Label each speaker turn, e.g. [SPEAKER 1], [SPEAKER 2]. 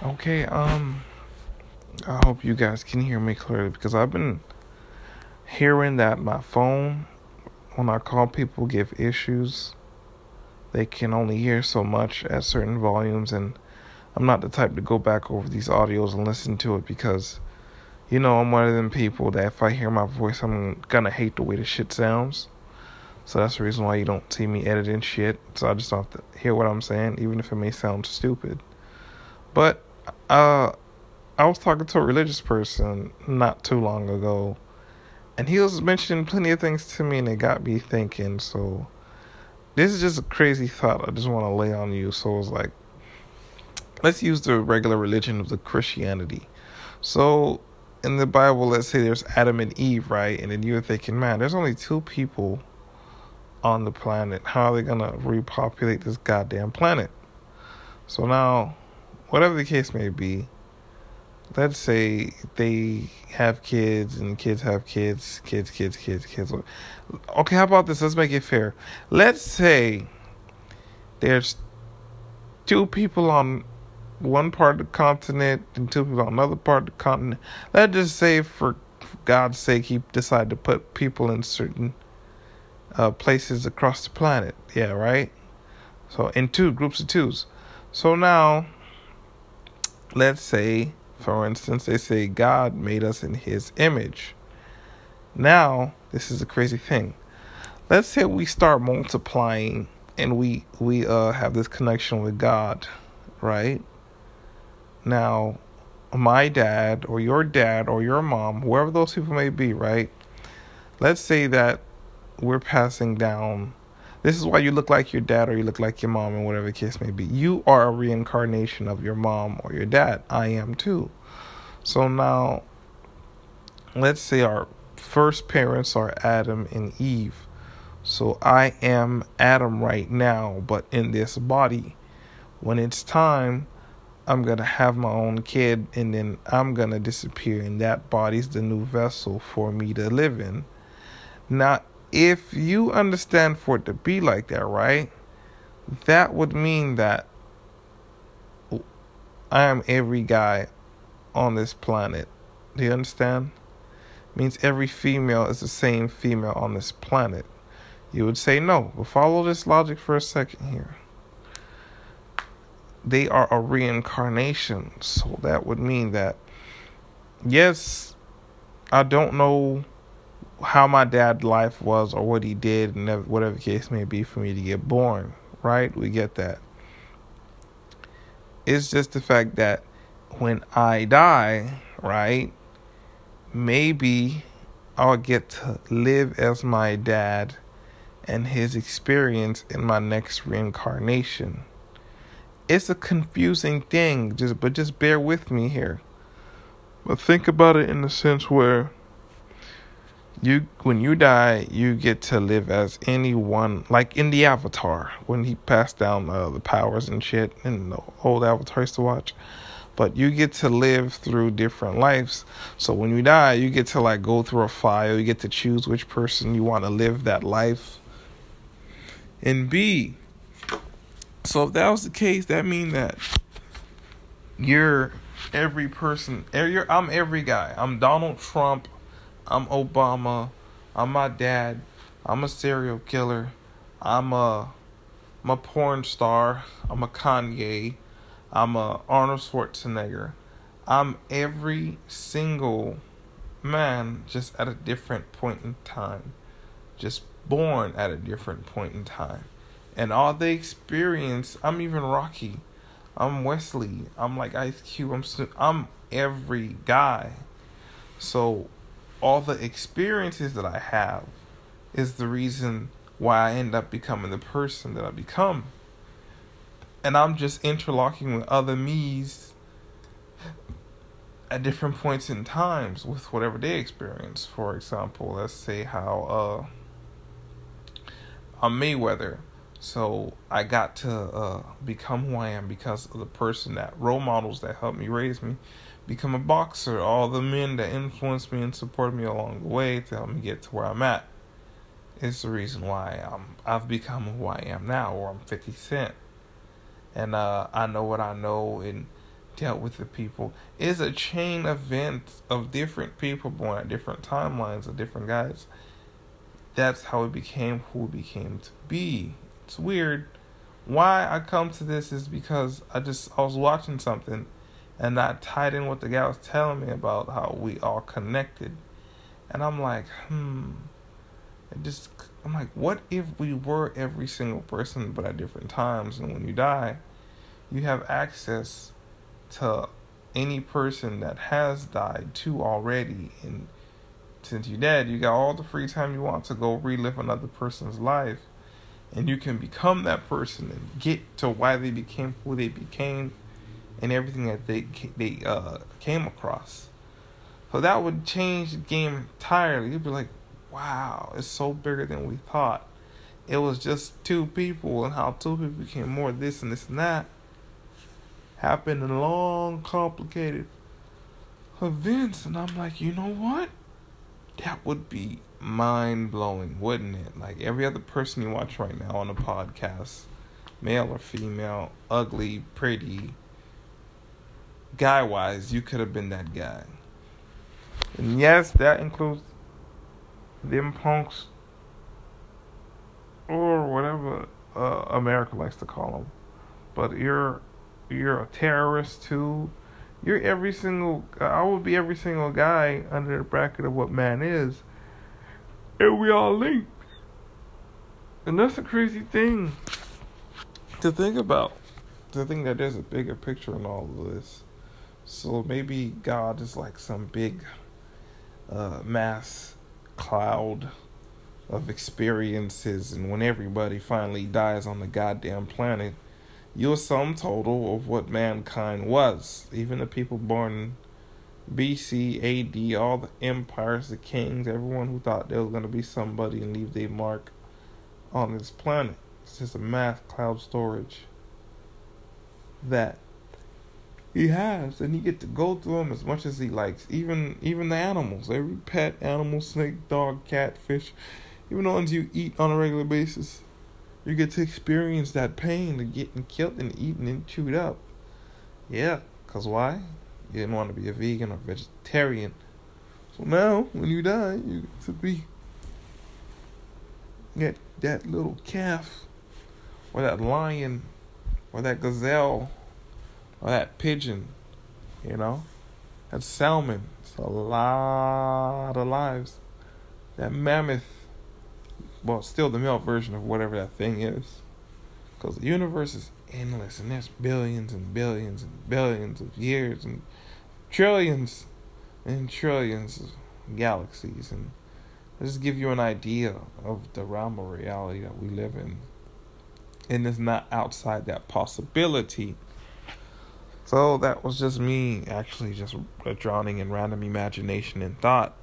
[SPEAKER 1] Okay, um, I hope you guys can hear me clearly because I've been hearing that my phone, when I call people, give issues. They can only hear so much at certain volumes, and I'm not the type to go back over these audios and listen to it because, you know, I'm one of them people that if I hear my voice, I'm gonna hate the way the shit sounds. So that's the reason why you don't see me editing shit. So I just don't have to hear what I'm saying, even if it may sound stupid. But uh, I was talking to a religious person not too long ago, and he was mentioning plenty of things to me, and it got me thinking. So, this is just a crazy thought I just want to lay on you. So, it was like, let's use the regular religion of the Christianity. So, in the Bible, let's say there's Adam and Eve, right? And then you're thinking, man, there's only two people on the planet. How are they going to repopulate this goddamn planet? So now whatever the case may be, let's say they have kids and kids have kids, kids, kids, kids, kids. Okay, how about this? Let's make it fair. Let's say there's two people on one part of the continent and two people on another part of the continent. Let's just say, for, God's sake, he decided to put people in certain uh, places across the planet. Yeah, right? So, in two groups of twos. So now let's say, for instance, they say God made us in his image. Now, this is a crazy thing. Let's say we start multiplying and we we uh have this connection with God, right? Now, my dad or your dad or your mom, whoever those people may be, right? Let's say that we're passing down this is why you look like your dad or you look like your mom, and whatever the case may be. You are a reincarnation of your mom or your dad. I am too. So now, let's say our first parents are Adam and Eve. So I am Adam right now, but in this body. When it's time, I'm going to have my own kid and then I'm going to disappear, and that body's the new vessel for me to live in. Now, if you understand for it to be like that, right? That would mean that I am every guy on this planet. Do you understand? Means every female is the same female on this planet. You would say no, but follow this logic for a second here. They are a reincarnation, so that would mean that yes, I don't know how my dad's life was or what he did and whatever case may be for me to get born, right? We get that. It's just the fact that when I die, right, maybe I'll get to live as my dad and his experience in my next reincarnation. It's a confusing thing, just but just bear with me here. But think about it in the sense where you when you die you get to live as anyone like in the avatar when he passed down uh, the powers and shit in the old avatar used to watch. But you get to live through different lives. So when you die you get to like go through a file. You get to choose which person you want to live that life and be. So if that was the case that means that you're every person you're, i'm every guy. I'm donald trump I'm Obama. I'm my dad. I'm a serial killer. I'm a I'm a porn star. I'm a Kanye. I'm a Arnold Schwarzenegger. I'm every single man just at a different point in time. Just born at a different point in time. And all they experience, I'm even Rocky. I'm Wesley. I'm like Ice Cube. I'm I'm every guy. So all the experiences that I have is the reason why I end up becoming the person that I become. And I'm just interlocking with other me's at different points in times with whatever they experience. For example, let's say how uh I'm Mayweather. So I got to uh become who I am because of the person that role models that helped me raise me become a boxer, all the men that influenced me and supported me along the way to help me get to where I'm at. Is the reason why I'm I've become who I am now, or I'm 50 Cent, and uh, I know what I know, and dealt with the people. It's a chain event of different people born at different timelines of different guys. That's how it became who it became to be. It's weird. Why I come to this is because I just I was watching something and that tied in what the guy was telling me about how we all connected. And I'm like, hmm. It just I'm like, what if we were every single person but at different times and when you die, you have access to any person that has died too already and since you're dead, you got all the free time you want to go relive another person's life and you can become that person and get to why they became who they became and everything that they they uh, came across. So that would change the game entirely. You'd be like, wow, it's so bigger than we thought. It was just two people, and how two people became more this and this and that happened in long, complicated events. And I'm like, you know what? That would be mind blowing, wouldn't it? Like every other person you watch right now on a podcast, male or female, ugly, pretty, guy wise, you could have been that guy. And yes, that includes them punks or whatever uh, America likes to call them. But you're you're a terrorist too. You're every single. I would be every single guy under the bracket of what man is, and we all linked. And that's a crazy thing to think about. To think that there's a bigger picture in all of this. So maybe God is like some big uh, mass cloud of experiences, and when everybody finally dies on the goddamn planet, you're sum total of what mankind was. Even the people born BC, AD, all the empires, the kings, everyone who thought they were going to be somebody and leave their mark on this planet. It's just a mass cloud storage that he has, and he get to go through them as much as he likes. Even even the animals, every pet animal, snake, dog, cat, fish, even the ones you eat on a regular basis, you get to experience that pain of getting killed and eaten and chewed up. Yeah, cause why? You didn't want to be a vegan or vegetarian. So now, when you die, you get to be that that little calf, or that lion, or that gazelle or that pigeon, you know, that salmon. It's a lot of lives. That mammoth, well, still the male version of whatever that thing is. Because the universe is endless and there's billions and billions and billions of years and trillions and trillions of galaxies. And just give you an idea of the realm of reality that we live in. And it's not outside that possibility so that was just me actually just drowning in random imagination and thought.